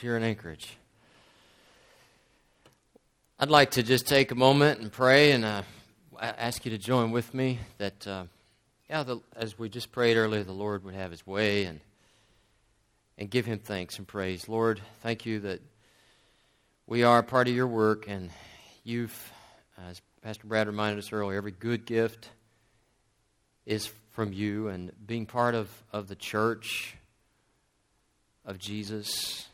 here in Anchorage. I'd like to just take a moment and pray and uh, ask you to join with me that, uh, yeah, the, as we just prayed earlier, the Lord would have his way and, and give him thanks and praise. Lord, thank you that we are part of your work and you've, as Pastor Brad reminded us earlier, every good gift is from you and being part of, of the church of Jesus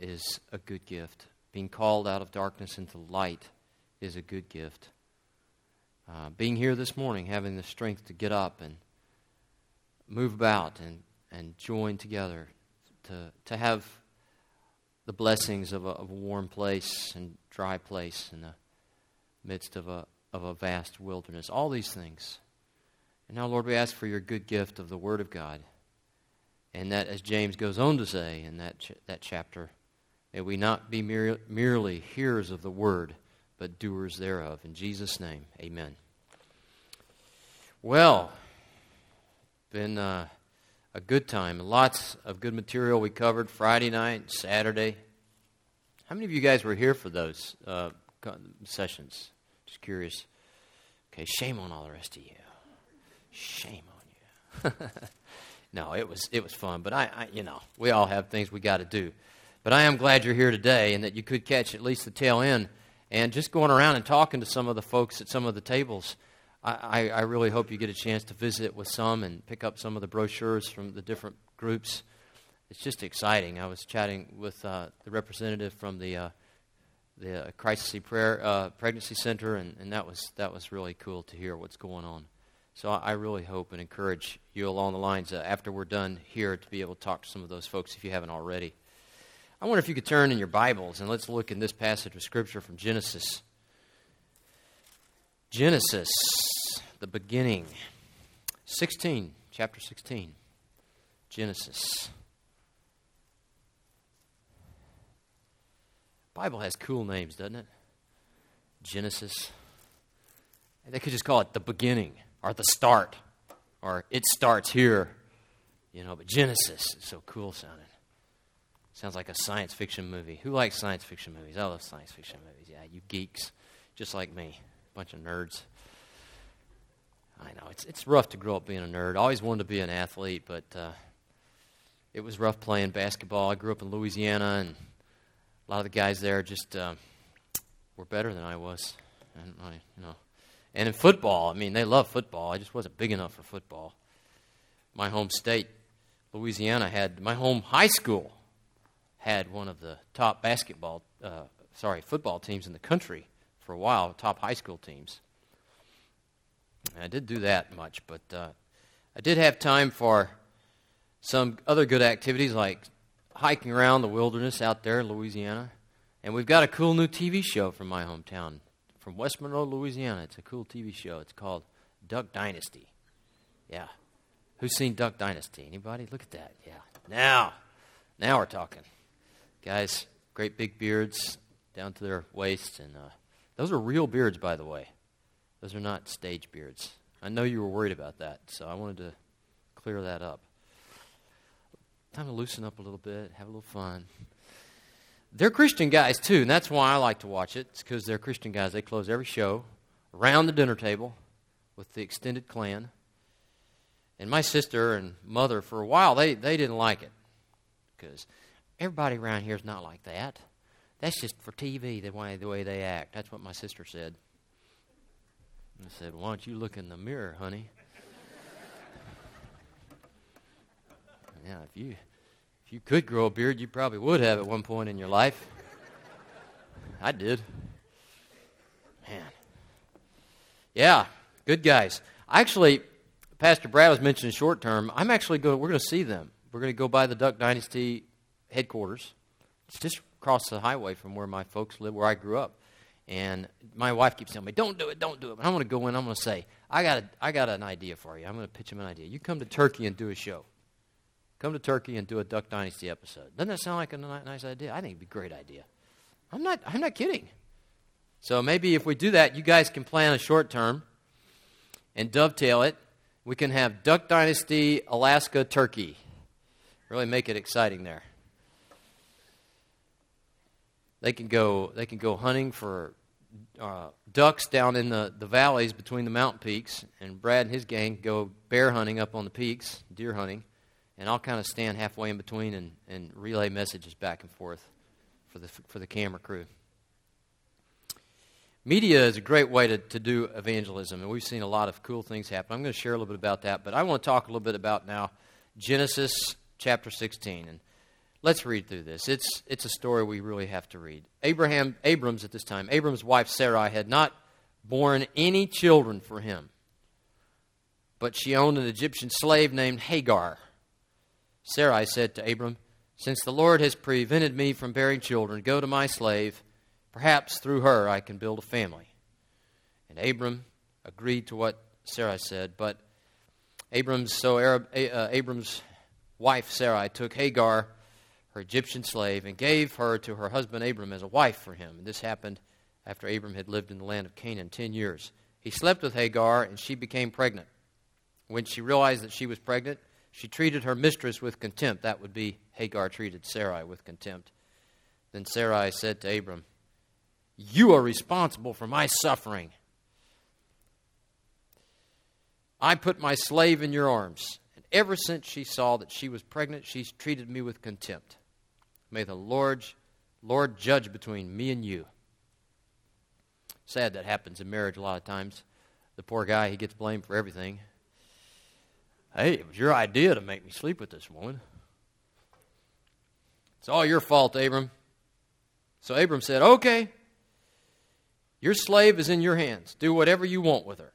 is a good gift. Being called out of darkness into light is a good gift. Uh, being here this morning, having the strength to get up and move about and, and join together to, to have the blessings of a, of a warm place and dry place in the midst of a, of a vast wilderness. All these things. And now, Lord, we ask for your good gift of the Word of God. And that, as James goes on to say in that, ch- that chapter, May we not be mere, merely hearers of the word, but doers thereof. In Jesus' name, amen. Well, been uh, a good time. Lots of good material we covered Friday night, Saturday. How many of you guys were here for those uh, sessions? Just curious. Okay, shame on all the rest of you. Shame on you. no, it was it was fun, but I, I you know we all have things we got to do. But I am glad you're here today and that you could catch at least the tail end. And just going around and talking to some of the folks at some of the tables, I, I, really hope you get a chance to visit with some and pick up some of the brochures from the different groups. It's just exciting. I was chatting with uh, the representative from the uh, the Crisis Prayer uh, Pregnancy Center, and, and that was that was really cool to hear what's going on. So I, I really hope and encourage you along the lines uh, after we're done here to be able to talk to some of those folks if you haven't already. I wonder if you could turn in your Bibles and let's look in this passage of Scripture from Genesis. Genesis, the beginning. 16, chapter 16. Genesis. Bible has cool names, doesn't it? Genesis. They could just call it the beginning or the start or it starts here. You know, but Genesis is so cool sounding. Sounds like a science fiction movie. Who likes science fiction movies? I love science fiction movies. Yeah, you geeks, just like me, bunch of nerds. I know it's it's rough to grow up being a nerd. I always wanted to be an athlete, but uh, it was rough playing basketball. I grew up in Louisiana, and a lot of the guys there just uh, were better than I was. And I, you know, and in football, I mean, they love football. I just wasn't big enough for football. My home state, Louisiana, had my home high school had one of the top basketball, uh, sorry, football teams in the country for a while, top high school teams. And I did do that much, but uh, I did have time for some other good activities like hiking around the wilderness out there in Louisiana. And we've got a cool new TV show from my hometown, from West Monroe, Louisiana. It's a cool TV show. It's called Duck Dynasty. Yeah. Who's seen Duck Dynasty? Anybody? Look at that. Yeah. Now, now we're talking guys, great big beards down to their waists, and uh, those are real beards, by the way. Those are not stage beards. I know you were worried about that, so I wanted to clear that up. Time to loosen up a little bit, have a little fun. They're Christian guys too, and that's why I like to watch it. It's because they're Christian guys. They close every show around the dinner table with the extended clan. And my sister and mother, for a while, they, they didn't like it because Everybody around here is not like that. That's just for TV, the way, the way they act. That's what my sister said. I said, Why don't you look in the mirror, honey? yeah, if you if you could grow a beard, you probably would have at one point in your life. I did. Man. Yeah, good guys. Actually, Pastor Brad was mentioning short term. I'm actually going. We're going to see them. We're going to go by the Duck Dynasty headquarters. It's just across the highway from where my folks live, where I grew up. And my wife keeps telling me, "Don't do it, don't do it." But I'm going to go in. I'm going to say, "I got, a, I got an idea for you. I'm going to pitch him an idea. You come to Turkey and do a show. Come to Turkey and do a Duck Dynasty episode. Doesn't that sound like a nice idea? I think it'd be a great idea. I'm not, I'm not kidding. So maybe if we do that, you guys can plan a short term and dovetail it. We can have Duck Dynasty, Alaska, Turkey. Really make it exciting there. They can go, they can go hunting for uh, ducks down in the, the valleys between the mountain peaks, and Brad and his gang go bear hunting up on the peaks, deer hunting, and I'll kind of stand halfway in between and, and relay messages back and forth for the, for the camera crew. Media is a great way to, to do evangelism, and we've seen a lot of cool things happen. I'm going to share a little bit about that, but I want to talk a little bit about now Genesis chapter 16. And let's read through this. It's, it's a story we really have to read. Abraham, Abram's at this time, Abram's wife Sarai had not borne any children for him, but she owned an Egyptian slave named Hagar. Sarai said to Abram, Since the Lord has prevented me from bearing children, go to my slave Perhaps through her I can build a family. And Abram agreed to what Sarai said, but Abram's so Arab, uh, Abram's wife Sarai took Hagar, her Egyptian slave, and gave her to her husband Abram as a wife for him. And this happened after Abram had lived in the land of Canaan ten years. He slept with Hagar, and she became pregnant. When she realized that she was pregnant, she treated her mistress with contempt. That would be Hagar treated Sarai with contempt. Then Sarai said to Abram, you are responsible for my suffering. I put my slave in your arms, and ever since she saw that she was pregnant, she's treated me with contempt. May the Lord, Lord judge between me and you. Sad that happens in marriage a lot of times. The poor guy, he gets blamed for everything. Hey, it was your idea to make me sleep with this woman. It's all your fault, Abram. So Abram said, Okay, your slave is in your hands. Do whatever you want with her.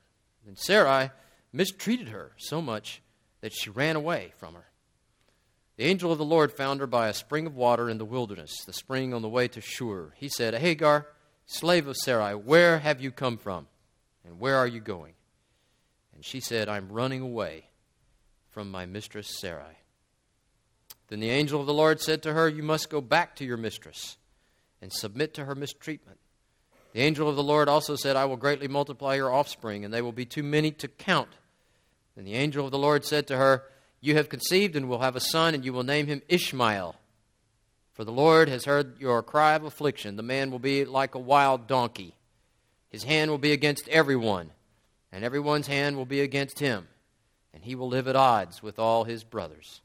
And Sarai mistreated her so much that she ran away from her. The angel of the Lord found her by a spring of water in the wilderness, the spring on the way to Shur. He said, Hagar, slave of Sarai, where have you come from? And where are you going? And she said, I'm running away from my mistress Sarai. Then the angel of the Lord said to her, You must go back to your mistress and submit to her mistreatment. The angel of the Lord also said, I will greatly multiply your offspring, and they will be too many to count. And the angel of the Lord said to her, You have conceived and will have a son, and you will name him Ishmael. For the Lord has heard your cry of affliction. The man will be like a wild donkey. His hand will be against everyone, and everyone's hand will be against him, and he will live at odds with all his brothers.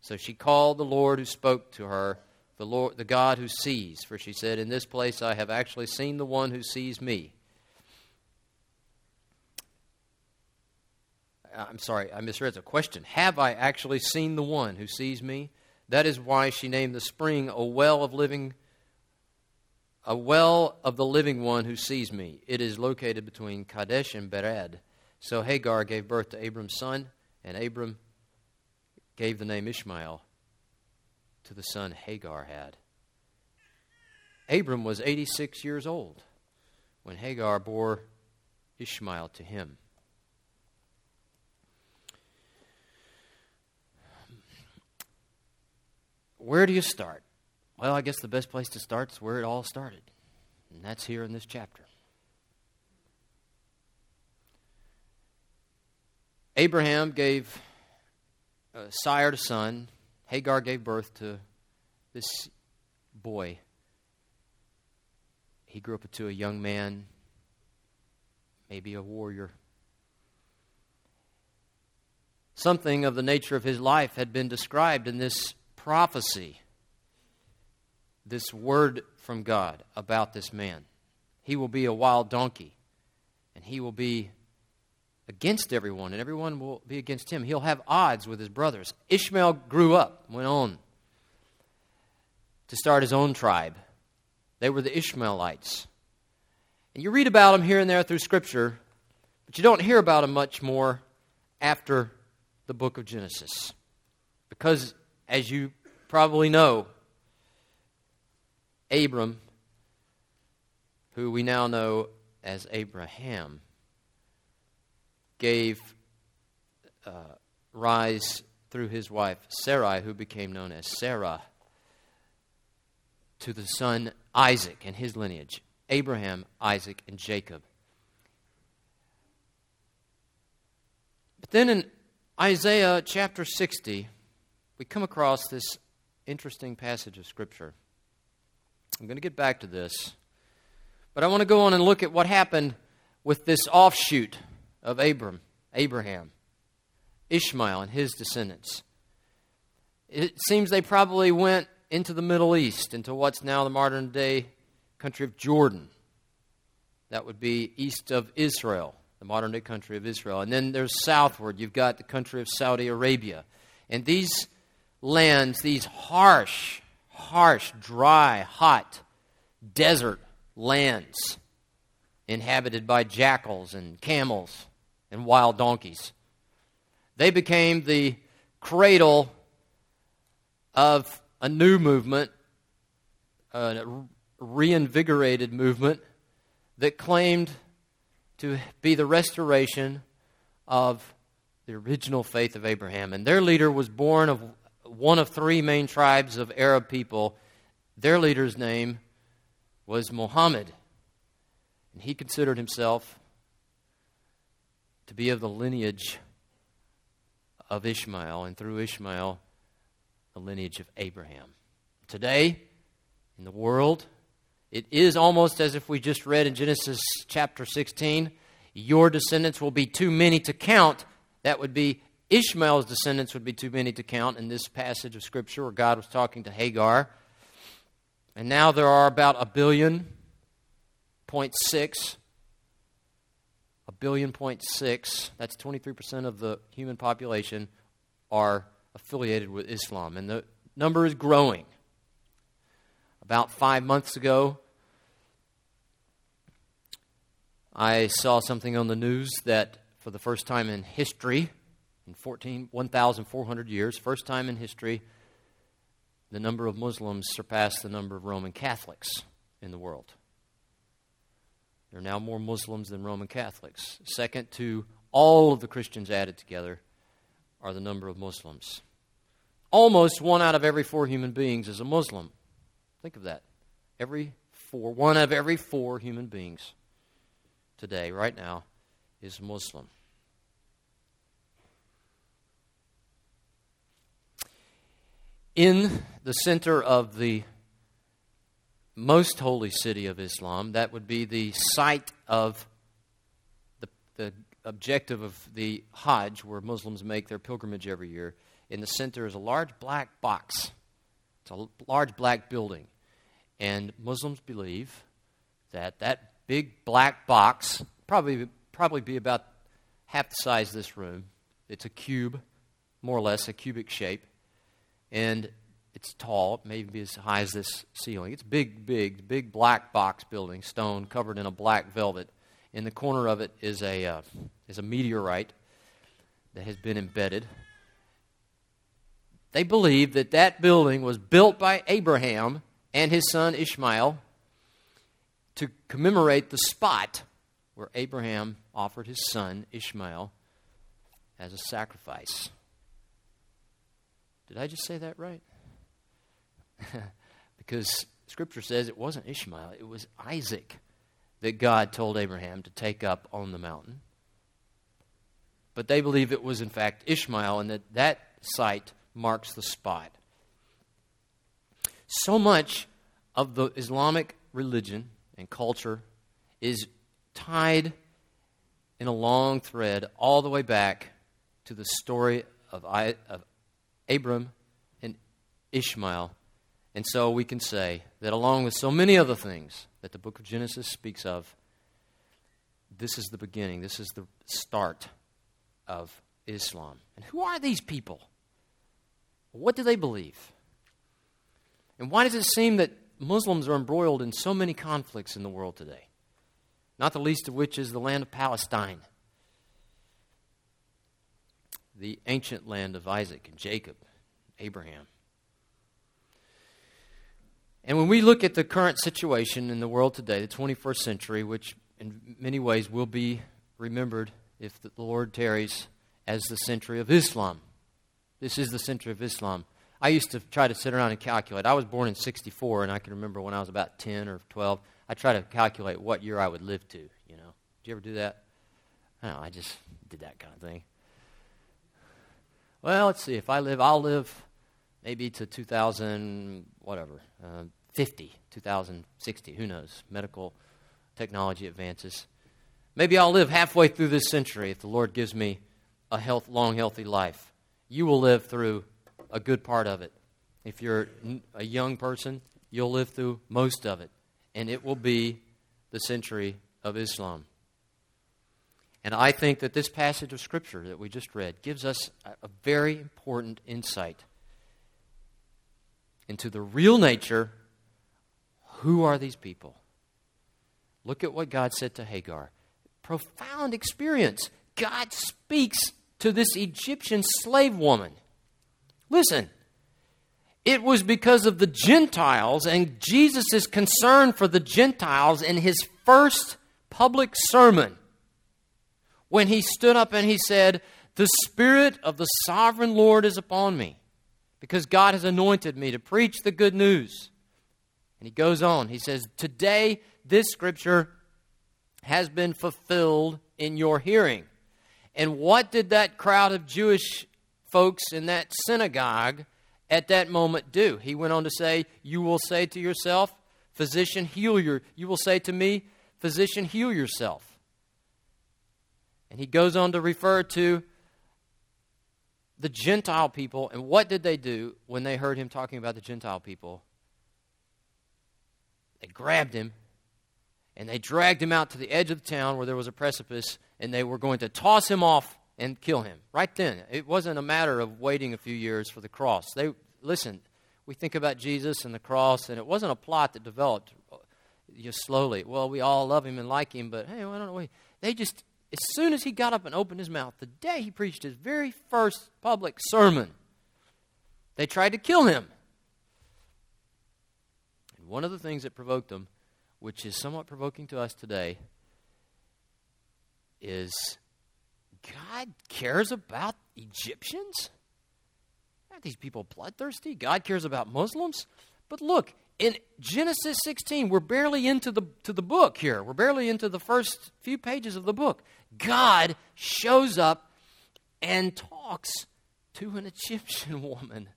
So she called the Lord who spoke to her the Lord, the God who sees. For she said, In this place I have actually seen the one who sees me. Uh, I'm sorry, uh, I misread the question. Have I actually seen the one who sees me? That is why she named the spring a well of living a well of the living one who sees me. It is located between Kadesh and Bered. So Hagar gave birth to Abram's son, and Abram gave the name Ishmael to the son Hagar had. Abram was 86 years old when Hagar bore Ishmael to him. Where do you start? Well, I guess the best place to start is where it all started, and that's here in this chapter. Abraham gave uh, sire to son, Hagar gave birth to this boy. He grew up into a young man, maybe a warrior. Something of the nature of his life had been described in this prophecy, this word from God about this man. He will be a wild donkey, and he will be against everyone, and everyone will be against him. He'll have odds with his brothers. Ishmael grew up, went on to start his own tribe. They were the Ishmaelites. And you read about them here and there through Scripture, but you don't hear about them much more after the book of Genesis. Because, as you probably know, Abram, who we now know as Abraham, gave uh, rise through his wife Sarai, who became known as Sarah, to the son Isaac and his lineage Abraham, Isaac, and Jacob. But then in Isaiah chapter 60, we come across this interesting passage of Scripture. I'm going to get back to this. But I want to go on and look at what happened with this offshoot of Abram, Abraham, Ishmael, and his descendants. It seems they probably went into the Middle East, into what's now the modern day country of Jordan. That would be east of Israel, the modern day country of Israel. And then there's southward, you've got the country of Saudi Arabia. And these lands, these harsh, harsh, dry, hot, desert lands inhabited by jackals and camels and wild donkeys. They became the cradle of a new movement, a reinvigorated movement that claimed to be the restoration of the original faith of Abraham. And their leader was born of one of three main tribes of Arab people. Their leader's name was Muhammad. And he considered himself to be of the lineage of Ishmael, and through Ishmael, the lineage of Abraham. Today, in the world, it is almost as if we just read in Genesis chapter 16 your descendants will be too many to count. That would be Ishmael's descendants would be too many to count in this passage of Scripture where God was talking to Hagar. And now there are about a billion point six. A billion point six, that's 23% of the human population, are affiliated with Islam. And the number is growing. About five months ago, I saw something on the news that for the first time in history, in 14, 1,400 years, first time in history, the number of Muslims surpassed the number of Roman Catholics in the world. There are now more Muslims than Roman Catholics. Second to all of the Christians added together are the number of Muslims. Almost one out of every four human beings is a Muslim. Think of that. Every four, one of every four human beings today, right now, is Muslim. In the center of the most holy city of Islam, that would be the site of the, the objective of the Hajj, where Muslims make their pilgrimage every year. In the center is a large black box. It's a large black building. And Muslims believe that that big black box, probably, probably be about half the size of this room. It's a cube, more or less, a cubic shape. And it's tall, maybe as high as this ceiling. It's big, big, big black box building, stone covered in a black velvet. In the corner of it is a, uh, is a meteorite that has been embedded. They believe that that building was built by Abraham and his son Ishmael to commemorate the spot where Abraham offered his son Ishmael as a sacrifice. Did I just say that right? because Scripture says it wasn't Ishmael, it was Isaac that God told Abraham to take up on the mountain. But they believe it was, in fact, Ishmael, and that that site marks the spot. So much of the Islamic religion and culture is tied in a long thread all the way back to the story of, Abram and Ishmael. And so we can say that along with so many other things that the book of Genesis speaks of, this is the beginning, this is the start of Islam. And who are these people? What do they believe? And why does it seem that Muslims are embroiled in so many conflicts in the world today? Not the least of which is the land of Palestine, the ancient land of Isaac and Jacob, Abraham. And when we look at the current situation in the world today, the 21st century, which in many ways will be remembered if the Lord tarries as the century of Islam, this is the century of Islam. I used to try to sit around and calculate. I was born in 64, and I can remember when I was about 10 or 12, I tried to calculate what year I would live to, you know. Did you ever do that? No, I just did that kind of thing. Well, let's see. If I live, I'll live maybe to 2000, whatever, uh, 2050, 2060, who knows? Medical technology advances. Maybe I'll live halfway through this century if the Lord gives me a health, long, healthy life. You will live through a good part of it. If you're a young person, you'll live through most of it, and it will be the century of Islam. And I think that this passage of Scripture that we just read gives us a, very important insight into the real nature who are these people? Look at what God said to Hagar. Profound experience. God speaks to this Egyptian slave woman. Listen, it was because of the Gentiles and Jesus' concern for the Gentiles in his first public sermon when he stood up and he said, The Spirit of the sovereign Lord is upon me because God has anointed me to preach the good news. And he goes on, he says, Today this scripture has been fulfilled in your hearing. And what did that crowd of Jewish folks in that synagogue at that moment do? He went on to say, You will say to yourself, Physician, heal your. You will say to me, Physician, heal yourself. And he goes on to refer to the Gentile people. And what did they do when they heard him talking about the Gentile people? They grabbed him and they dragged him out to the edge of the town where there was a precipice and they were going to toss him off and kill him right then. It wasn't a matter of waiting a few years for the cross. They listen. We think about Jesus and the cross, and it wasn't a plot that developed uh, just slowly. Well, we all love him and like him, but hey, I don't know. They just as soon as he got up and opened his mouth, the day he preached his very first public sermon, they tried to kill him. And one of the things that provoked them, which is somewhat provoking to us today, is God cares about Egyptians? Aren't these people bloodthirsty? God cares about Muslims? But look, in Genesis 16, we're barely into the, to the book here. We're barely into the first few pages of the book. God shows up and talks to an Egyptian woman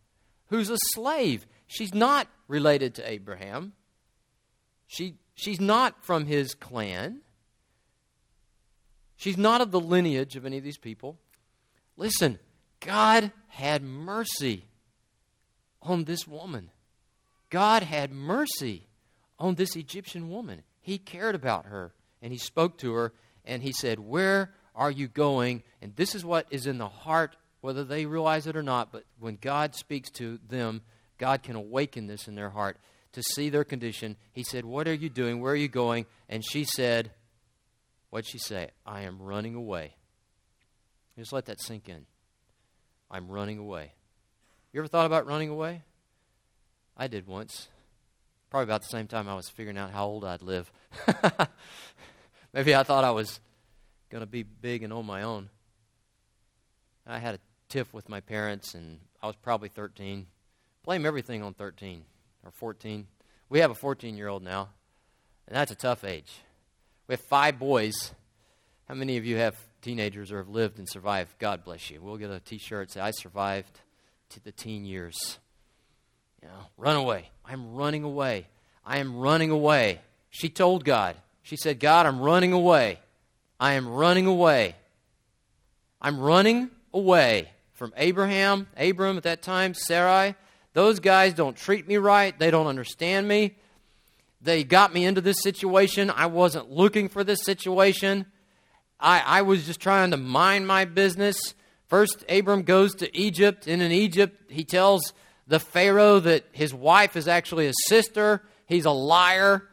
who's a slave. She's not related to Abraham. She, she's not from his clan. She's not of the lineage of any of these people. Listen, God had mercy on this woman. God had mercy on this Egyptian woman. He cared about her and he spoke to her and he said, Where are you going? And this is what is in the heart, whether they realize it or not, but when God speaks to them, God can awaken this in their heart to see their condition. He said, What are you doing? Where are you going? And she said, What'd she say? I am running away. Just let that sink in. I'm running away. You ever thought about running away? I did once. Probably about the same time I was figuring out how old I'd live. Maybe I thought I was going to be big and on my own. I had a tiff with my parents, and I was probably 13. Blame everything on 13 or 14. We have a 14 year old now, and that's a tough age. We have five boys. How many of you have teenagers or have lived and survived? God bless you. We'll get a t shirt say, I survived to the teen years. You know, run away. I'm running away. I am running away. She told God, she said, God, I'm running away. I am running away. I'm running away from Abraham, Abram at that time, Sarai. Those guys don't treat me right. They don't understand me. They got me into this situation. I wasn't looking for this situation. I, I was just trying to mind my business. First, Abram goes to Egypt, and in Egypt, he tells the Pharaoh that his wife is actually his sister. He's a liar.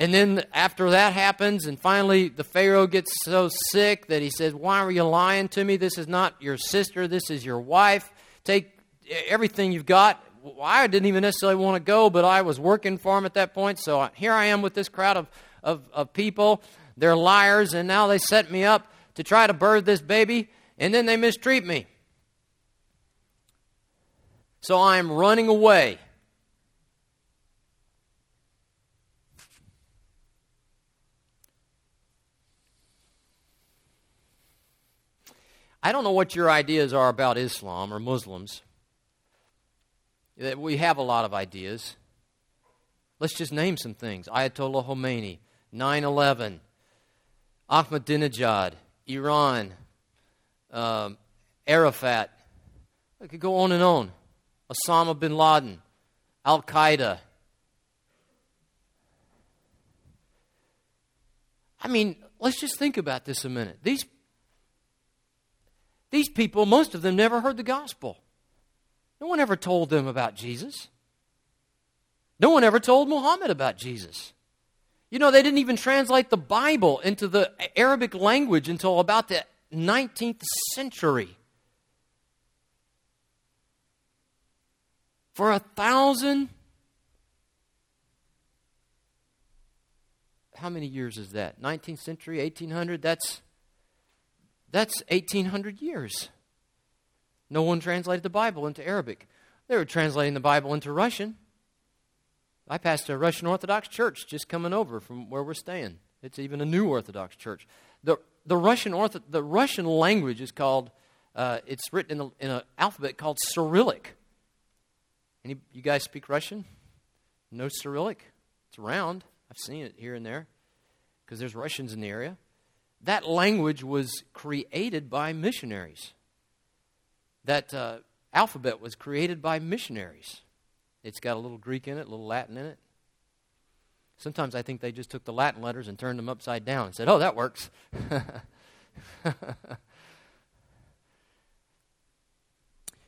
And then after that happens, and finally the Pharaoh gets so sick that he says, Why are you lying to me? This is not your sister, this is your wife. Take everything you've got. I didn't even necessarily want to go, but I was working for him at that point. So here I am with this crowd of, of, of people. They're liars, and now they set me up to try to birth this baby, and then they mistreat me. So I am running away. I don't know what your ideas are about Islam or Muslims. We have a lot of ideas. Let's just name some things Ayatollah Khomeini, 9 11, Ahmadinejad, Iran, um, Arafat. I could go on and on. Osama bin Laden, Al Qaeda. I mean, let's just think about this a minute. These, these people, most of them never heard the gospel. No one ever told them about Jesus. No one ever told Muhammad about Jesus. You know, they didn't even translate the Bible into the Arabic language until about the 19th century. For a thousand, how many years is that? 19th century, 1800? That's, that's 1800 years. No one translated the Bible into Arabic. They were translating the Bible into Russian. I passed a Russian Orthodox church just coming over from where we're staying. It's even a new Orthodox church. The, the, Russian, Ortho, the Russian language is called, uh, it's written in, a, in an alphabet called Cyrillic. Any, you guys speak Russian? No Cyrillic? It's around. I've seen it here and there because there's Russians in the area. That language was created by missionaries. That uh, alphabet was created by missionaries. It's got a little Greek in it, a little Latin in it. Sometimes I think they just took the Latin letters and turned them upside down and said, oh, that works.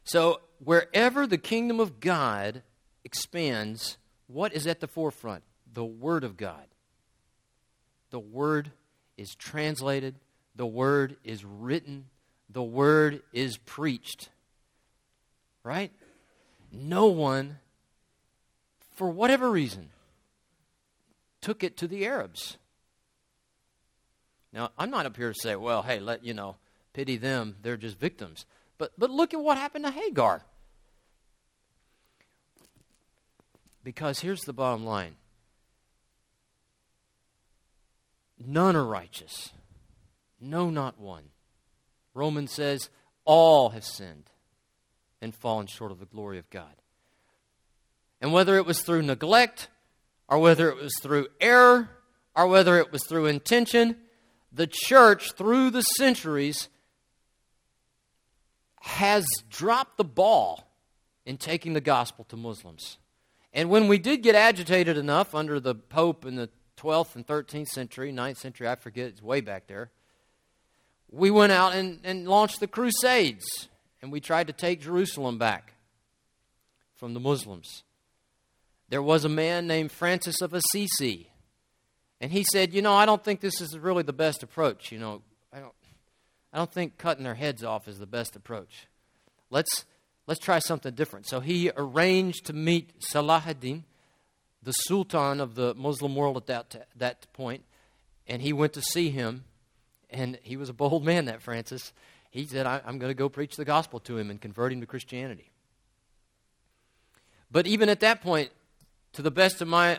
so, wherever the kingdom of God expands, what is at the forefront? The Word of God. The Word is translated, the Word is written, the Word is preached. Right? No one for whatever reason, took it to the Arabs. Now, I'm not up here to say, well, hey, let you know, pity them, they're just victims. But but look at what happened to Hagar. Because here's the bottom line. None are righteous. No, not one. Romans says, all have sinned and fallen short of the glory of God. And whether it was through neglect, or whether it was through error, or whether it was through intention, the church, through the centuries, has dropped the ball in taking the gospel to Muslims. And when we did get agitated enough under the Pope and the 12th and 13th century, 9th century, I forget, it's way back there, we went out and, and launched the Crusades. And we tried to take Jerusalem back from the Muslims there was a man named Francis of Assisi. And he said, You know, I don't think this is really the best approach. You know, I don't, I don't think cutting their heads off is the best approach. Let's, let's try something different. So he arranged to meet Salahuddin, the Sultan of the Muslim world at that, that point, and he went to see him. And he was a bold man, that Francis. He said, I'm going to go preach the gospel to him and convert him to Christianity. But even at that point, to the best of my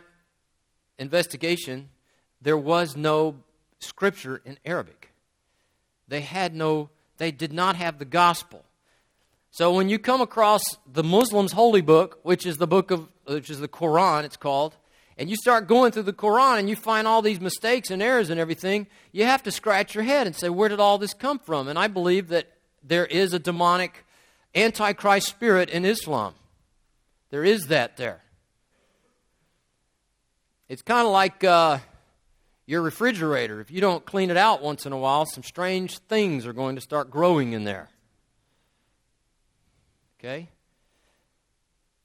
investigation, there was no scripture in Arabic. They had no, they did not have the gospel. So when you come across the Muslims' holy book, which is the book of, which is the Quran, it's called, and you start going through the Quran and you find all these mistakes and errors and everything, you have to scratch your head and say, where did all this come from? And I believe that there is a demonic antichrist spirit in Islam. There is that there. It's kind of like uh, your refrigerator. If you don't clean it out once in a while, some strange things are going to start growing in there. Okay?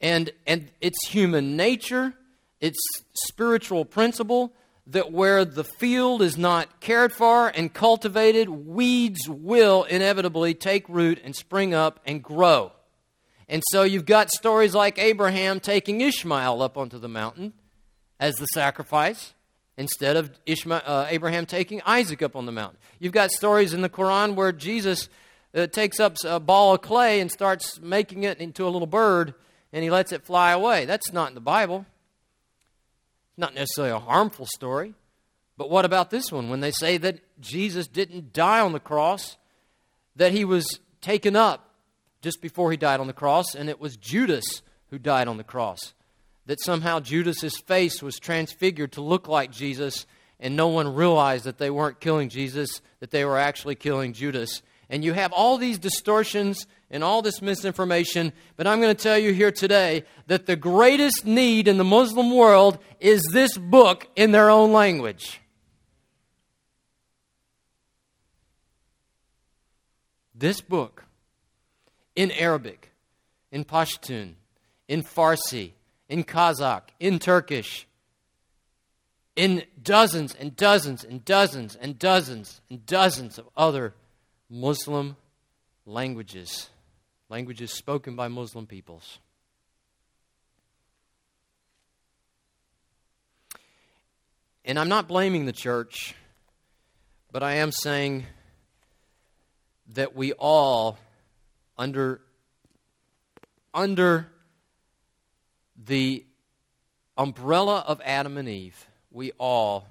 And, and it's human nature, it's spiritual principle that where the field is not cared for and cultivated, weeds will inevitably take root and spring up and grow. And so you've got stories like Abraham taking Ishmael up onto the mountain as the sacrifice instead of Ishmael, uh, Abraham taking Isaac up on the mountain. You've got stories in the Quran where Jesus uh, takes up a ball of clay and starts making it into a little bird and he lets it fly away. That's not in the Bible. Not necessarily a harmful story. But what about this one when they say that Jesus didn't die on the cross, that he was taken up just before he died on the cross, and it was Judas who died on the cross? that somehow Judas's face was transfigured to look like Jesus, and no one realized that they weren't killing Jesus, that they were actually killing Judas. And you have all these distortions and all this misinformation, but I'm going to tell you here today that the greatest need in the Muslim world is this book in their own language. This book in Arabic, in Pashtun, in Farsi, in Kazakh, in Turkish, in dozens and dozens and dozens and dozens and dozens of other Muslim languages, languages spoken by Muslim peoples. And I'm not blaming the church, but I am saying that we all, under, under the umbrella of Adam and Eve, we all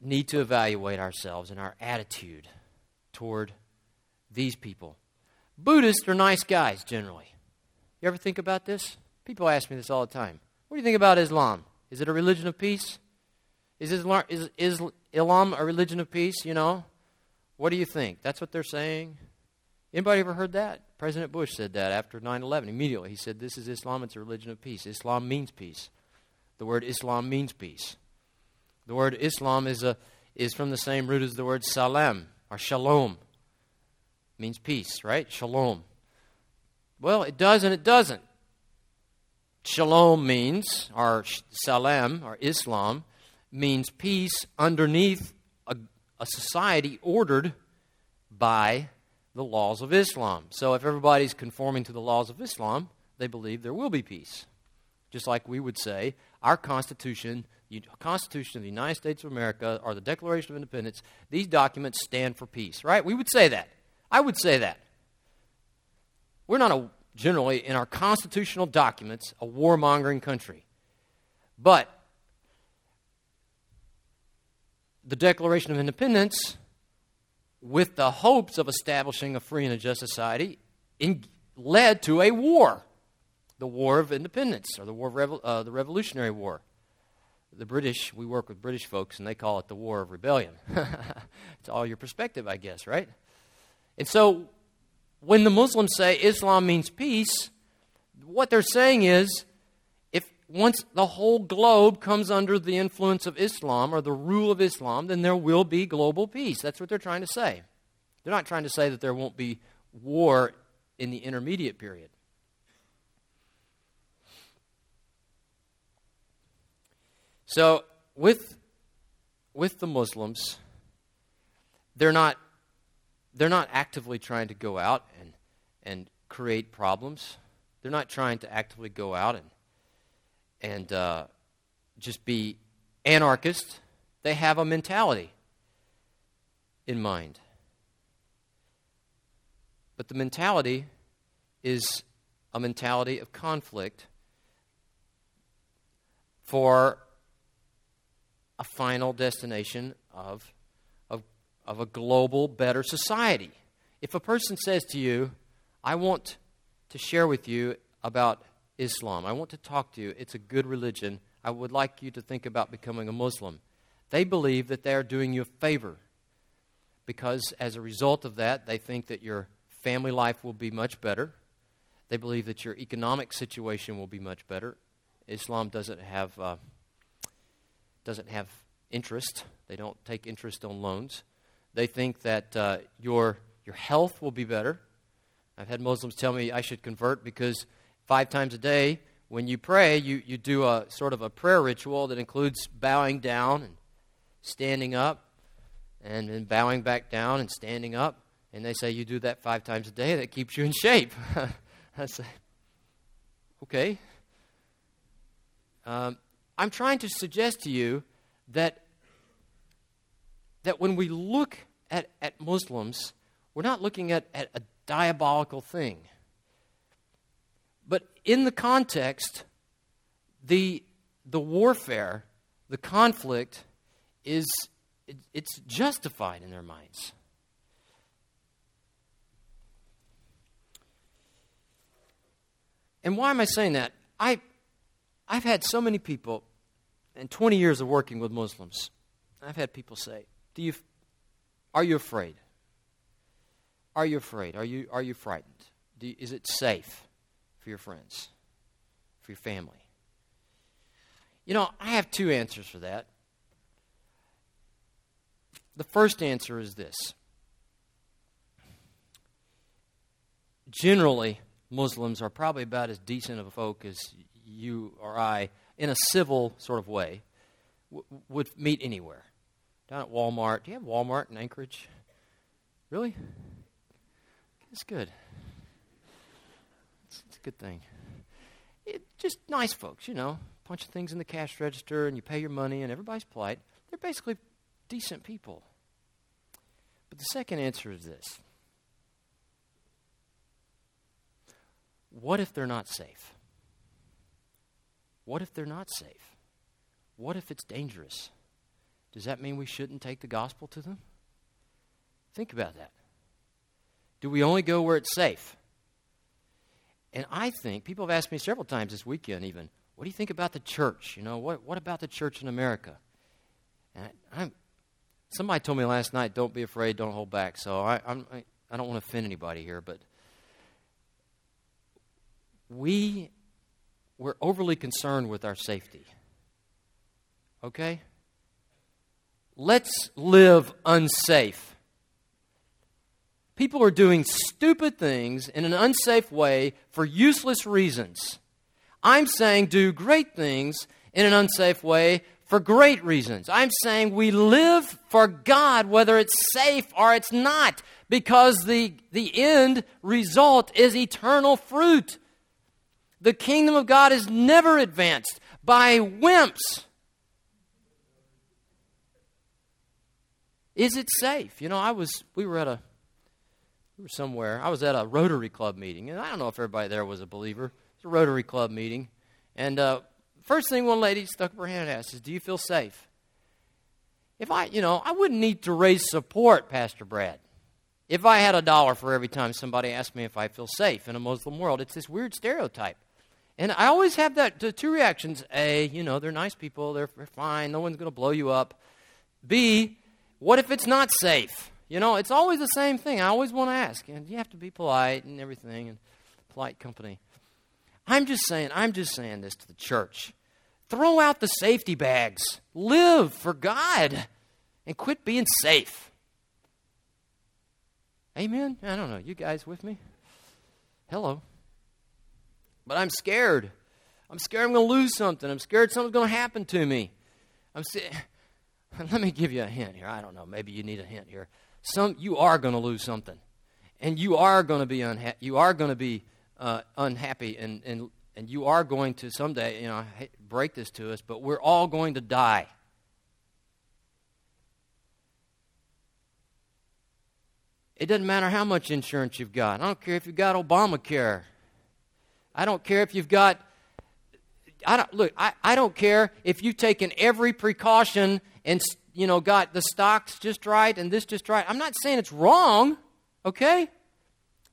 need to evaluate ourselves and our attitude toward these people. Buddhists are nice guys generally. You ever think about this? People ask me this all the time. What do you think about Islam? Is it a religion of peace? Is Islam, is, is Islam a religion of peace? You know, what do you think? That's what they're saying. Anybody ever heard that? President Bush said that after 9/11. Immediately, he said, "This is Islam. It's a religion of peace. Islam means peace. The word Islam means peace. The word Islam is a is from the same root as the word salam or shalom. means peace, right? Shalom. Well, it does and it doesn't. Shalom means, or salam, or Islam, means peace underneath a, a society ordered by the laws of Islam. So if everybody's conforming to the laws of Islam, they believe there will be peace. Just like we would say, our Constitution, the Constitution of the United States of America, or the Declaration of Independence, these documents stand for peace, right? We would say that. I would say that. We're not a, generally, in our constitutional documents, a warmongering country. But the Declaration of Independence with the hopes of establishing a free and a just society, in, led to a war, the War of Independence, or the War of Revo- uh, the Revolutionary War. The British, we work with British folks, and they call it the War of Rebellion. it's all your perspective, I guess, right? And so, when the Muslims say Islam means peace, what they're saying is if once the whole globe comes under the influence of Islam or the rule of Islam, then there will be global peace. That's what they're trying to say. They're not trying to say that there won't be war in the intermediate period. So, with, with the Muslims, they're not, they're not actively trying to go out and, and create problems. They're not trying to actively go out and and uh, just be anarchist. They have a mentality in mind. But the mentality is a mentality of conflict for a final destination of, of, of a global, better society. If a person says to you, I want to share with you about Islam. I want to talk to you. It's a good religion. I would like you to think about becoming a Muslim. They believe that they are doing you a favor because as a result of that, they think that your family life will be much better. They believe that your economic situation will be much better. Islam doesn't have uh, doesn't have interest. They don't take interest on loans. They think that uh, your your health will be better. I've had Muslims tell me I should convert because five times a day, when you pray, you, you do a sort of a prayer ritual that includes bowing down and standing up and then bowing back down and standing up. And they say you do that five times a day, that keeps you in shape. I say, okay. Um, I'm trying to suggest to you that, that when we look at, at Muslims, we're not looking at, at a diabolical thing. But in the context, the, the warfare, the conflict, is it, it's justified in their minds. And why am I saying that? I, I've had so many people in 20 years of working with Muslims, I've had people say, Do you, Are you afraid? Are you afraid? Are you, are you frightened? You, is it safe for your friends, for your family? You know, I have two answers for that. The first answer is this generally, Muslims are probably about as decent of a folk as you or I, in a civil sort of way, w- would meet anywhere. Down at Walmart. Do you have Walmart in Anchorage? Really? It's good. It's, it's a good thing. It, just nice folks, you know. Punch things in the cash register and you pay your money and everybody's polite. They're basically decent people. But the second answer is this What if they're not safe? What if they're not safe? What if it's dangerous? Does that mean we shouldn't take the gospel to them? Think about that. Do we only go where it's safe? And I think people have asked me several times this weekend, even, what do you think about the church? You know, what, what about the church in America? And I, somebody told me last night, don't be afraid, don't hold back. So I, I'm, I, I don't want to offend anybody here, but we we're overly concerned with our safety. Okay? Let's live unsafe. People are doing stupid things in an unsafe way for useless reasons. I'm saying do great things in an unsafe way for great reasons. I'm saying we live for God whether it's safe or it's not because the, the end result is eternal fruit. The kingdom of God is never advanced by wimps. Is it safe? You know, I was, we were at a, we were somewhere. I was at a Rotary Club meeting, and I don't know if everybody there was a believer. It's a Rotary Club meeting. And uh, first thing one lady stuck up her hand and asked Do you feel safe? If I, you know, I wouldn't need to raise support, Pastor Brad. If I had a dollar for every time somebody asked me if I feel safe in a Muslim world, it's this weird stereotype. And I always have that the two reactions. A, you know, they're nice people, they're, they're fine, no one's going to blow you up. B, what if it's not safe? You know, it's always the same thing. I always want to ask. And you have to be polite and everything and polite company. I'm just saying, I'm just saying this to the church. Throw out the safety bags. Live for God and quit being safe. Amen? I don't know. You guys with me? Hello. But I'm scared. I'm scared I'm going to lose something. I'm scared something's going to happen to me. I'm si- Let me give you a hint here. I don't know. Maybe you need a hint here. Some you are going to lose something, and you are going to be unha- You are going to be uh, unhappy, and, and and you are going to someday. You know, break this to us, but we're all going to die. It doesn't matter how much insurance you've got. I don't care if you've got Obamacare. I don't care if you've got. I don't look. I, I don't care if you've taken every precaution and you know got the stocks just right and this just right. I'm not saying it's wrong, okay?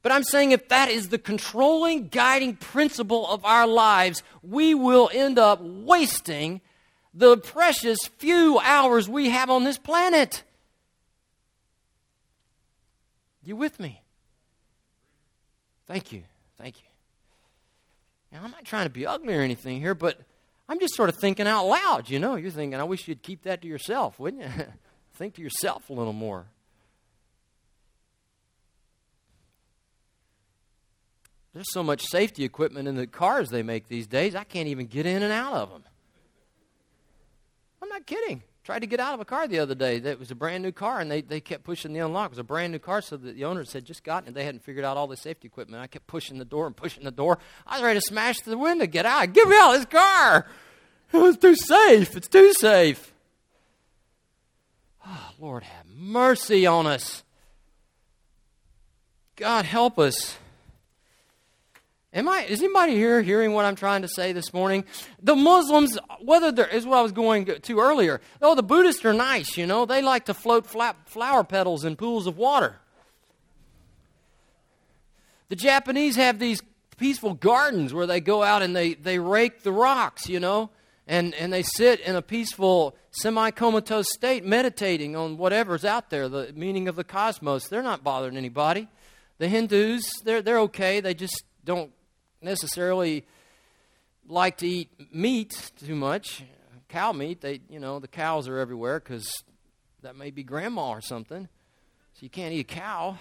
But I'm saying if that is the controlling, guiding principle of our lives, we will end up wasting the precious few hours we have on this planet. You with me? Thank you. Thank you. I'm not trying to be ugly or anything here, but I'm just sort of thinking out loud, you know. You're thinking, I wish you'd keep that to yourself, wouldn't you? Think to yourself a little more. There's so much safety equipment in the cars they make these days, I can't even get in and out of them. I'm not kidding tried to get out of a car the other day. That was a brand new car, and they, they kept pushing the unlock. It was a brand new car, so the, the owners had just gotten it. They hadn't figured out all the safety equipment. I kept pushing the door and pushing the door. I was ready to smash the window, get out. Get me out of this car. It was too safe. It's too safe. Oh, Lord, have mercy on us. God, help us. Am I, is anybody here hearing what I'm trying to say this morning? The Muslims, whether there is what I was going to earlier. Oh, the Buddhists are nice, you know. They like to float flower petals in pools of water. The Japanese have these peaceful gardens where they go out and they, they rake the rocks, you know, and, and they sit in a peaceful, semi comatose state, meditating on whatever's out there, the meaning of the cosmos. They're not bothering anybody. The Hindus, they're, they're okay. They just don't necessarily like to eat meat too much, cow meat. They, you know, the cows are everywhere because that may be grandma or something. So you can't eat a cow.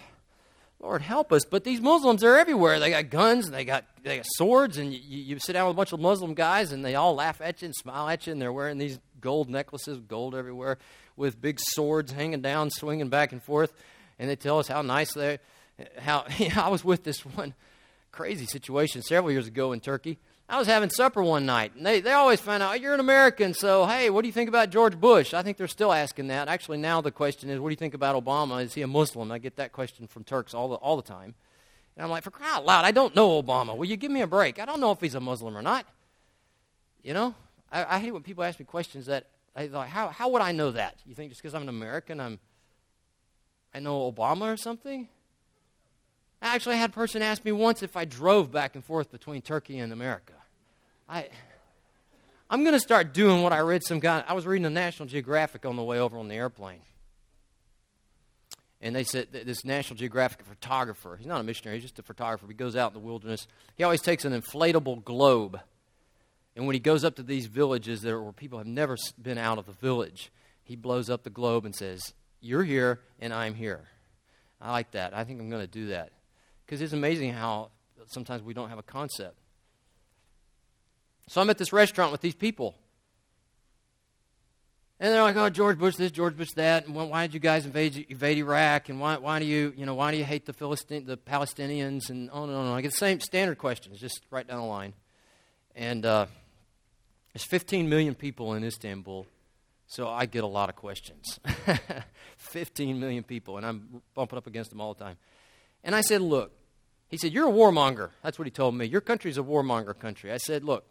Lord help us. But these Muslims are everywhere. They got guns and they got they got swords, and you, you sit down with a bunch of Muslim guys, and they all laugh at you and smile at you, and they're wearing these gold necklaces, gold everywhere, with big swords hanging down, swinging back and forth, and they tell us how nice they. How I was with this one crazy situation several years ago in Turkey. I was having supper one night, and they, they always find out, you're an American, so hey, what do you think about George Bush? I think they're still asking that. Actually, now the question is, what do you think about Obama? Is he a Muslim? I get that question from Turks all the, all the time. And I'm like, for crying out loud, I don't know Obama. Will you give me a break? I don't know if he's a Muslim or not. You know, I, I hate when people ask me questions that I like, how, how would I know that? You think just because I'm an American, I'm, I know Obama or something? Actually had a person ask me once if I drove back and forth between Turkey and America. I, I'm going to start doing what I read some guy. I was reading the National Geographic on the way over on the airplane. And they said this National Geographic photographer, he's not a missionary, he's just a photographer. He goes out in the wilderness. He always takes an inflatable globe. And when he goes up to these villages that are, where people have never been out of the village, he blows up the globe and says, You're here and I'm here. I like that. I think I'm going to do that. Because it's amazing how sometimes we don't have a concept. So I'm at this restaurant with these people. And they're like, oh, George Bush this, George Bush that, and why did you guys invade, invade Iraq, and why, why do you, you know, why do you hate the Philistine, the Palestinians, and oh no, no, I get the same standard questions, just right down the line. And uh, there's 15 million people in Istanbul, so I get a lot of questions. 15 million people, and I'm bumping up against them all the time. And I said, look, he said, you're a warmonger. That's what he told me. Your country's a warmonger country. I said, look,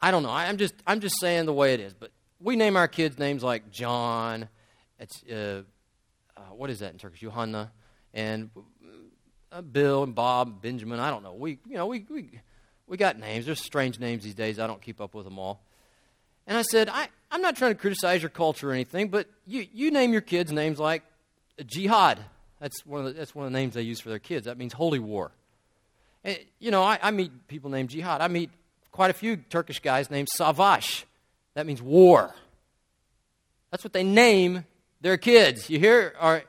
I don't know. I'm just I'm just saying the way it is. But we name our kids names like John. It's uh, uh, what is that in Turkish? Johanna and uh, Bill and Bob, Benjamin. I don't know. We you know we we we got names. There's strange names these days. I don't keep up with them all. And I said, I, I'm not trying to criticize your culture or anything, but you, you name your kids names like jihad. That's one, of the, that's one of the names they use for their kids. That means holy war. And, you know, I, I meet people named jihad. I meet quite a few Turkish guys named Savaş. That means war. That's what they name their kids. You hear? All right,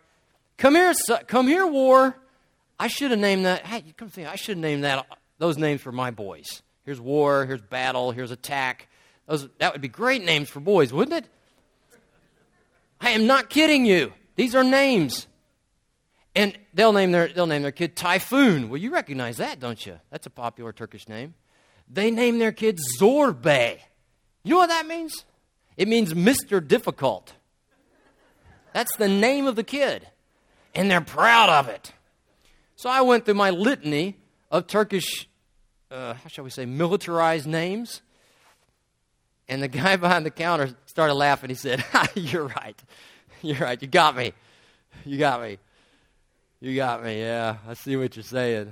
come here, come here, war. I should have named that. Hey, come think. I should have named that those names for my boys. Here's war. Here's battle. Here's attack. Those that would be great names for boys, wouldn't it? I am not kidding you. These are names. And they'll name their they'll name their kid Typhoon. Well, you recognize that, don't you? That's a popular Turkish name they name their kid Zorbe. You know what that means? It means Mr. Difficult. That's the name of the kid. And they're proud of it. So I went through my litany of Turkish, uh, how shall we say, militarized names. And the guy behind the counter started laughing. He said, You're right. You're right. You got me. You got me. You got me. Yeah, I see what you're saying.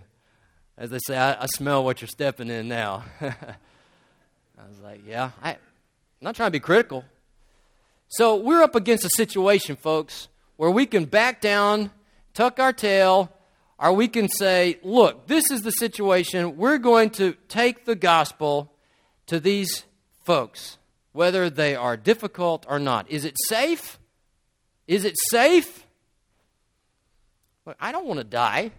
As they say, I, I smell what you're stepping in now. I was like, yeah, I, I'm not trying to be critical. So we're up against a situation, folks, where we can back down, tuck our tail, or we can say, look, this is the situation. We're going to take the gospel to these folks, whether they are difficult or not. Is it safe? Is it safe? Look, I don't want to die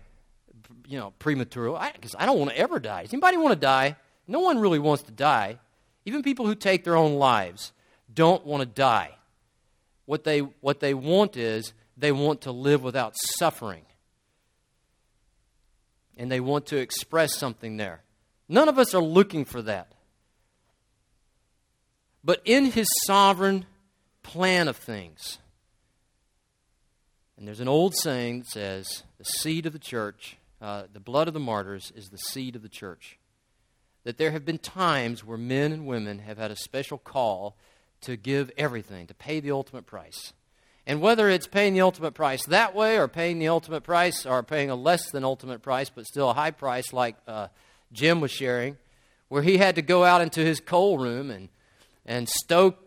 you know, premature. Because I, I don't want to ever die. Does anybody want to die? No one really wants to die. Even people who take their own lives don't want to die. What they, what they want is they want to live without suffering. And they want to express something there. None of us are looking for that. But in his sovereign plan of things, and there's an old saying that says, the seed of the church uh, the blood of the martyrs is the seed of the church. That there have been times where men and women have had a special call to give everything, to pay the ultimate price. And whether it's paying the ultimate price that way, or paying the ultimate price, or paying a less than ultimate price, but still a high price, like uh, Jim was sharing, where he had to go out into his coal room and, and stoke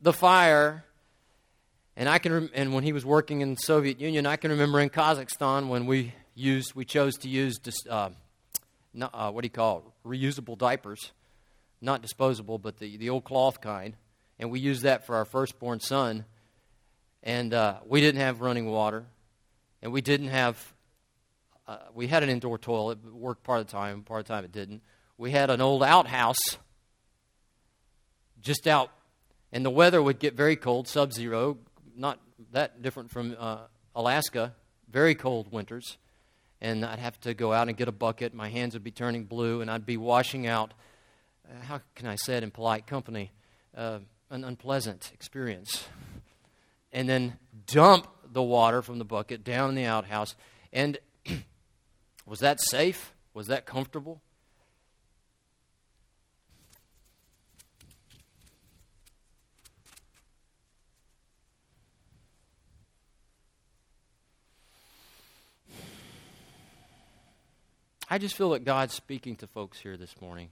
the fire. And I can, rem- and when he was working in the Soviet Union, I can remember in Kazakhstan when we used, we chose to use, dis- uh, uh, what do you call it, reusable diapers, not disposable, but the, the old cloth kind, and we used that for our firstborn son. And uh, we didn't have running water, and we didn't have. Uh, we had an indoor toilet, it worked part of the time, part of the time it didn't. We had an old outhouse just out, and the weather would get very cold, sub zero, not that different from uh, Alaska, very cold winters. And I'd have to go out and get a bucket. My hands would be turning blue, and I'd be washing out, uh, how can I say it in polite company, uh, an unpleasant experience. And then dump the water from the bucket down in the outhouse. And was that safe? Was that comfortable? I just feel that God's speaking to folks here this morning.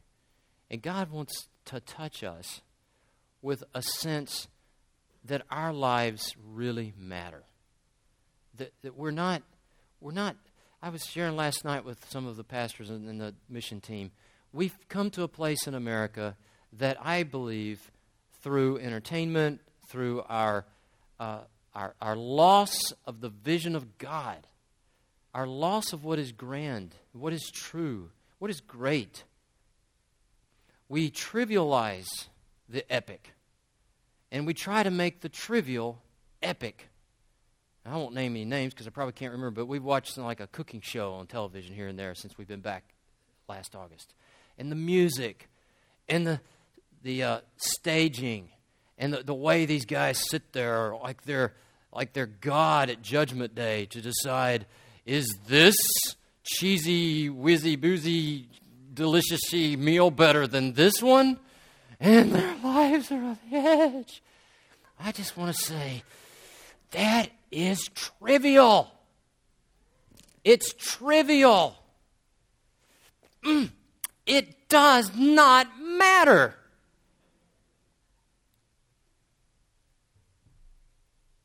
And God wants to touch us with a sense that our lives really matter. That, that we're not, we're not, I was sharing last night with some of the pastors and, the mission team. We've come to a place in America that I believe through entertainment, through our, uh, our, our loss of the vision of God, our loss of what is grand, what is true, what is great. We trivialize the epic and we try to make the trivial epic. I won't name any names because I probably can't remember, but we've watched like a cooking show on television here and there since we've been back last August. And the music and the, the uh, staging and the, the way these guys sit there like they're, like they're God at Judgment Day to decide is this cheesy, whizzy, boozy, deliciousy meal better than this one? And their lives are on the edge. I just want to say that is trivial. It's trivial. Mm, it does not matter.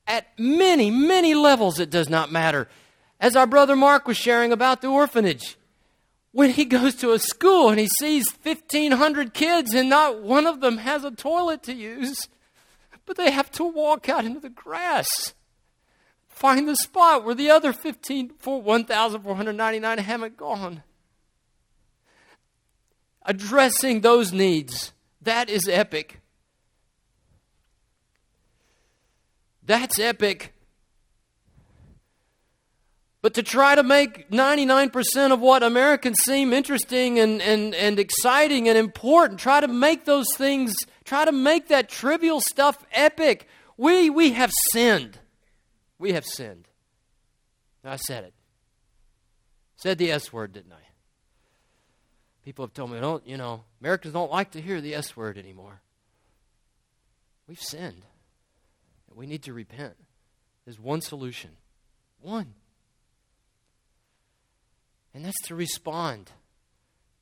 At many, many levels, it does not matter. As our brother Mark was sharing about the orphanage, when he goes to a school and he sees 1,500 kids and not one of them has a toilet to use, but they have to walk out into the grass, find the spot where the other 15, 1,499 haven't gone. Addressing those needs, that is epic. That's epic. But to try to make 99% of what Americans seem interesting and, and, and exciting and important, try to make those things, try to make that trivial stuff epic, we, we have sinned. We have sinned. I said it. Said the S word, didn't I? People have told me, don't, you know, Americans don't like to hear the S word anymore. We've sinned. We need to repent. There's one solution. One. And that's to respond.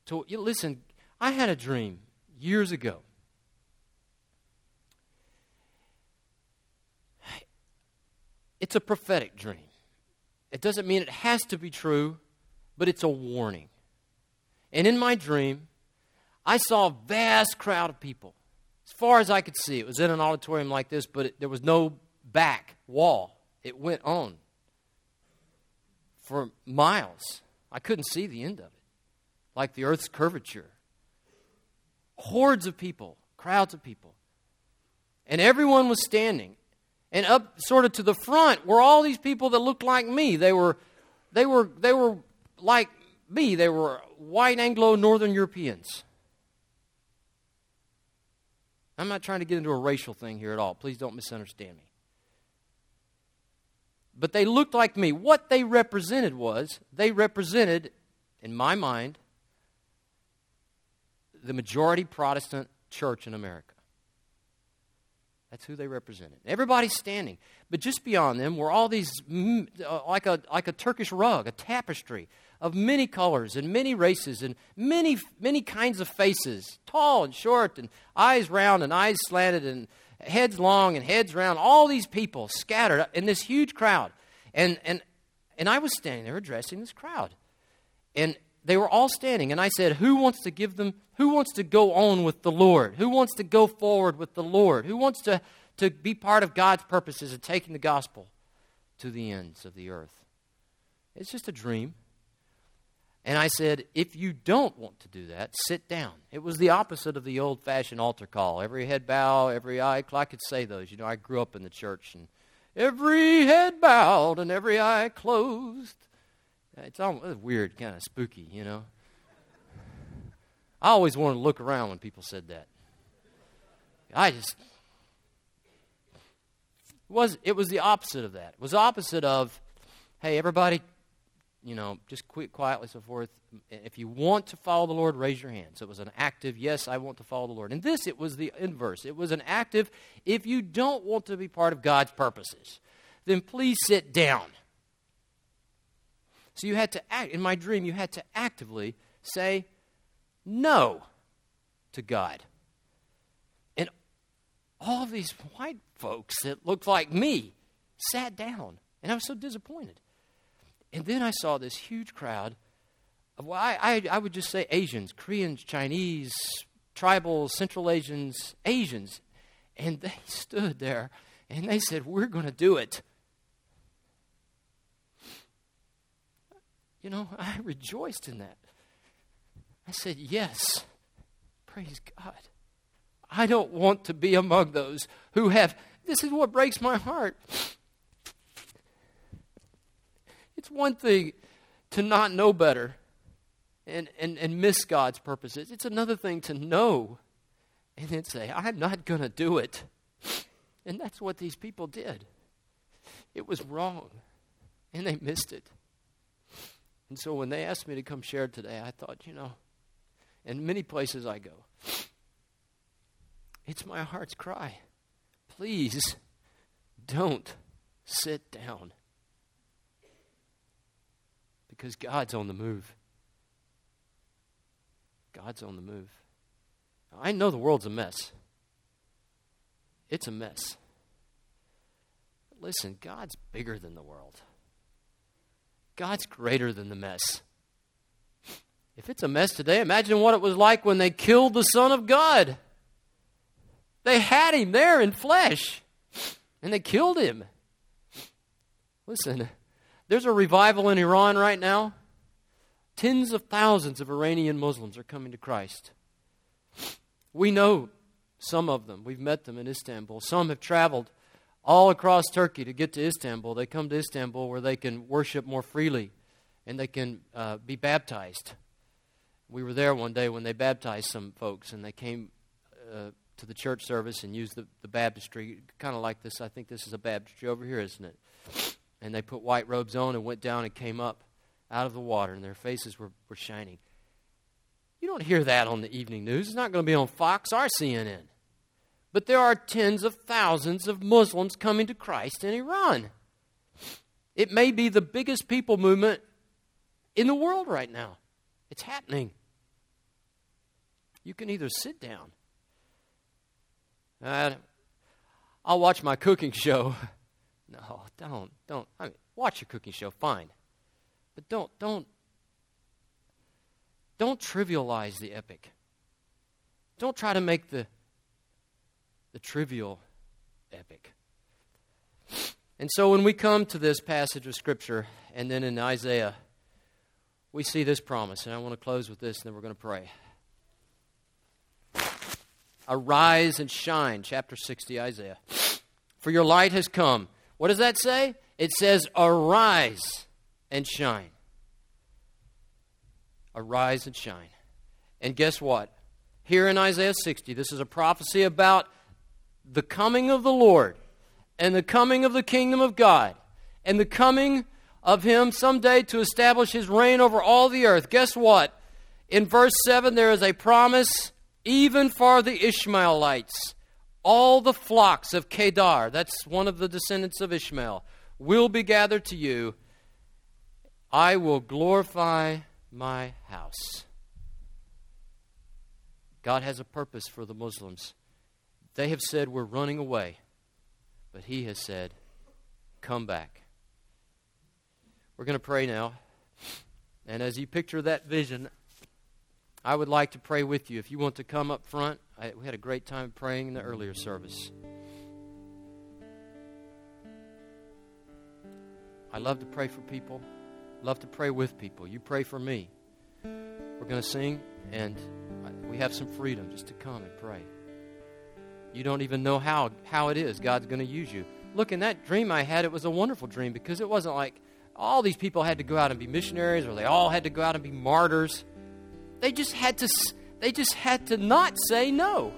To you listen, I had a dream years ago. It's a prophetic dream. It doesn't mean it has to be true, but it's a warning. And in my dream, I saw a vast crowd of people. As far as I could see, it was in an auditorium like this, but it, there was no back wall. It went on for miles. I couldn't see the end of it, like the earth's curvature. Hordes of people, crowds of people. And everyone was standing. And up sort of to the front were all these people that looked like me. They were they were they were like me. They were white Anglo Northern Europeans. I'm not trying to get into a racial thing here at all. Please don't misunderstand me but they looked like me. What they represented was they represented, in my mind, the majority Protestant church in America. That's who they represented. Everybody's standing. But just beyond them were all these, mm, uh, like, a, like a Turkish rug, a tapestry of many colors and many races and many, many kinds of faces, tall and short, and eyes round and eyes slanted, and heads long and heads round. All these people scattered in this huge crowd. And, and, and I was standing there addressing this crowd. And they were all standing, and I said, Who wants to give them, who wants to go on with the Lord? Who wants to go forward with the Lord? Who wants to, to be part of God's purposes of taking the gospel to the ends of the earth? It's just a dream. And I said, If you don't want to do that, sit down. It was the opposite of the old fashioned altar call. Every head bow, every eye. Closed. I could say those. You know, I grew up in the church, and every head bowed and every eye closed. It's almost weird, kind of spooky, you know. I always wanted to look around when people said that. I just it was it was the opposite of that. It was opposite of, hey, everybody, you know, just quit quietly, so forth. If you want to follow the Lord, raise your hands. So it was an active, yes, I want to follow the Lord. And this, it was the inverse. It was an active, if you don't want to be part of God's purposes, then please sit down. So you had to act, in my dream, you had to actively say no to God. And all these white folks that looked like me sat down. And I was so disappointed. And then I saw this huge crowd of, well, I, I, I would just say Asians, Koreans, Chinese, tribal, Central Asians, Asians. And they stood there and they said, We're going to do it. You know, I rejoiced in that. I said, Yes, praise God. I don't want to be among those who have. This is what breaks my heart. It's one thing to not know better and, and, and miss God's purposes, it's another thing to know and then say, I'm not going to do it. And that's what these people did. It was wrong, and they missed it. And so when they asked me to come share today, I thought, you know, in many places I go, it's my heart's cry. Please don't sit down. Because God's on the move. God's on the move. I know the world's a mess. It's a mess. Listen, God's bigger than the world. God's greater than the mess. If it's a mess today, imagine what it was like when they killed the Son of God. They had him there in flesh, and they killed him. Listen, there's a revival in Iran right now. Tens of thousands of Iranian Muslims are coming to Christ. We know some of them. We've met them in Istanbul. Some have traveled all across Turkey to get to Istanbul. They come to Istanbul where they can worship more freely and they can uh, be baptized. We were there one day when they baptized some folks, and they came uh, to the church service and used the, the baptistry, kind of like this. I think this is a baptistry over here, isn't it? And they put white robes on and went down and came up out of the water, and their faces were, were shining. You don't hear that on the evening news. It's not going to be on Fox or CNN. But there are tens of thousands of Muslims coming to Christ in Iran. It may be the biggest people movement in the world right now. It's happening. You can either sit down. Uh, I'll watch my cooking show. No, don't, don't. I mean, watch a cooking show, fine, but don't, don't, don't trivialize the epic. Don't try to make the the trivial epic. And so when we come to this passage of Scripture, and then in Isaiah, we see this promise. And I want to close with this, and then we're going to pray. Arise and shine, chapter 60, Isaiah. For your light has come. What does that say? It says, Arise and shine. Arise and shine. And guess what? Here in Isaiah 60, this is a prophecy about the coming of the Lord and the coming of the kingdom of God and the coming of Him someday to establish His reign over all the earth, guess what? In verse 7, there is a promise even for the Ishmaelites. All the flocks of Kedar, that's one of the descendants of Ishmael, will be gathered to you. I will glorify my house. God has a purpose for the Muslims. They have said, We're running away. But He has said, Come back. We're going to pray now. And as you picture that vision, I would like to pray with you. If you want to come up front, I, we had a great time praying in the earlier service. I love to pray for people, love to pray with people. You pray for me. We're going to sing, and we have some freedom just to come and pray. You don't even know how, how it is God's going to use you. Look, in that dream I had, it was a wonderful dream because it wasn't like all these people had to go out and be missionaries or they all had to go out and be martyrs. They just had to they just had to not say no.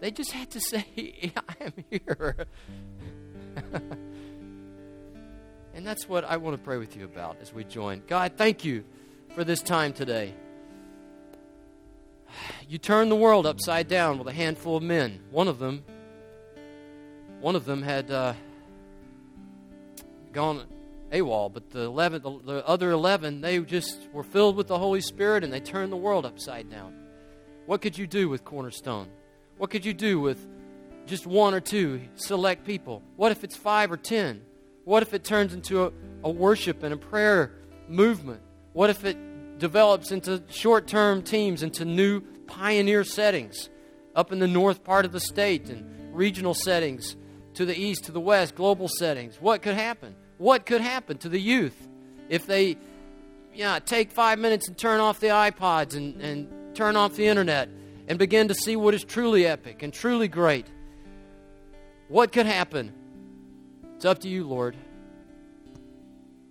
They just had to say, I am here. and that's what I want to pray with you about as we join. God, thank you for this time today. You turned the world upside down with a handful of men. One of them, one of them had uh, gone AWOL, but the, 11, the, the other 11, they just were filled with the Holy Spirit and they turned the world upside down. What could you do with Cornerstone? What could you do with just one or two select people? What if it's five or ten? What if it turns into a, a worship and a prayer movement? What if it develops into short term teams, into new pioneer settings up in the north part of the state and regional settings to the east, to the west, global settings? What could happen? What could happen to the youth if they yeah, take five minutes and turn off the iPods and, and turn off the internet and begin to see what is truly epic and truly great. What could happen? It's up to you, Lord.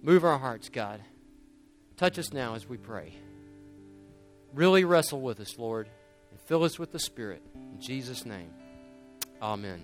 Move our hearts, God. Touch us now as we pray. Really wrestle with us, Lord, and fill us with the Spirit. In Jesus' name, amen.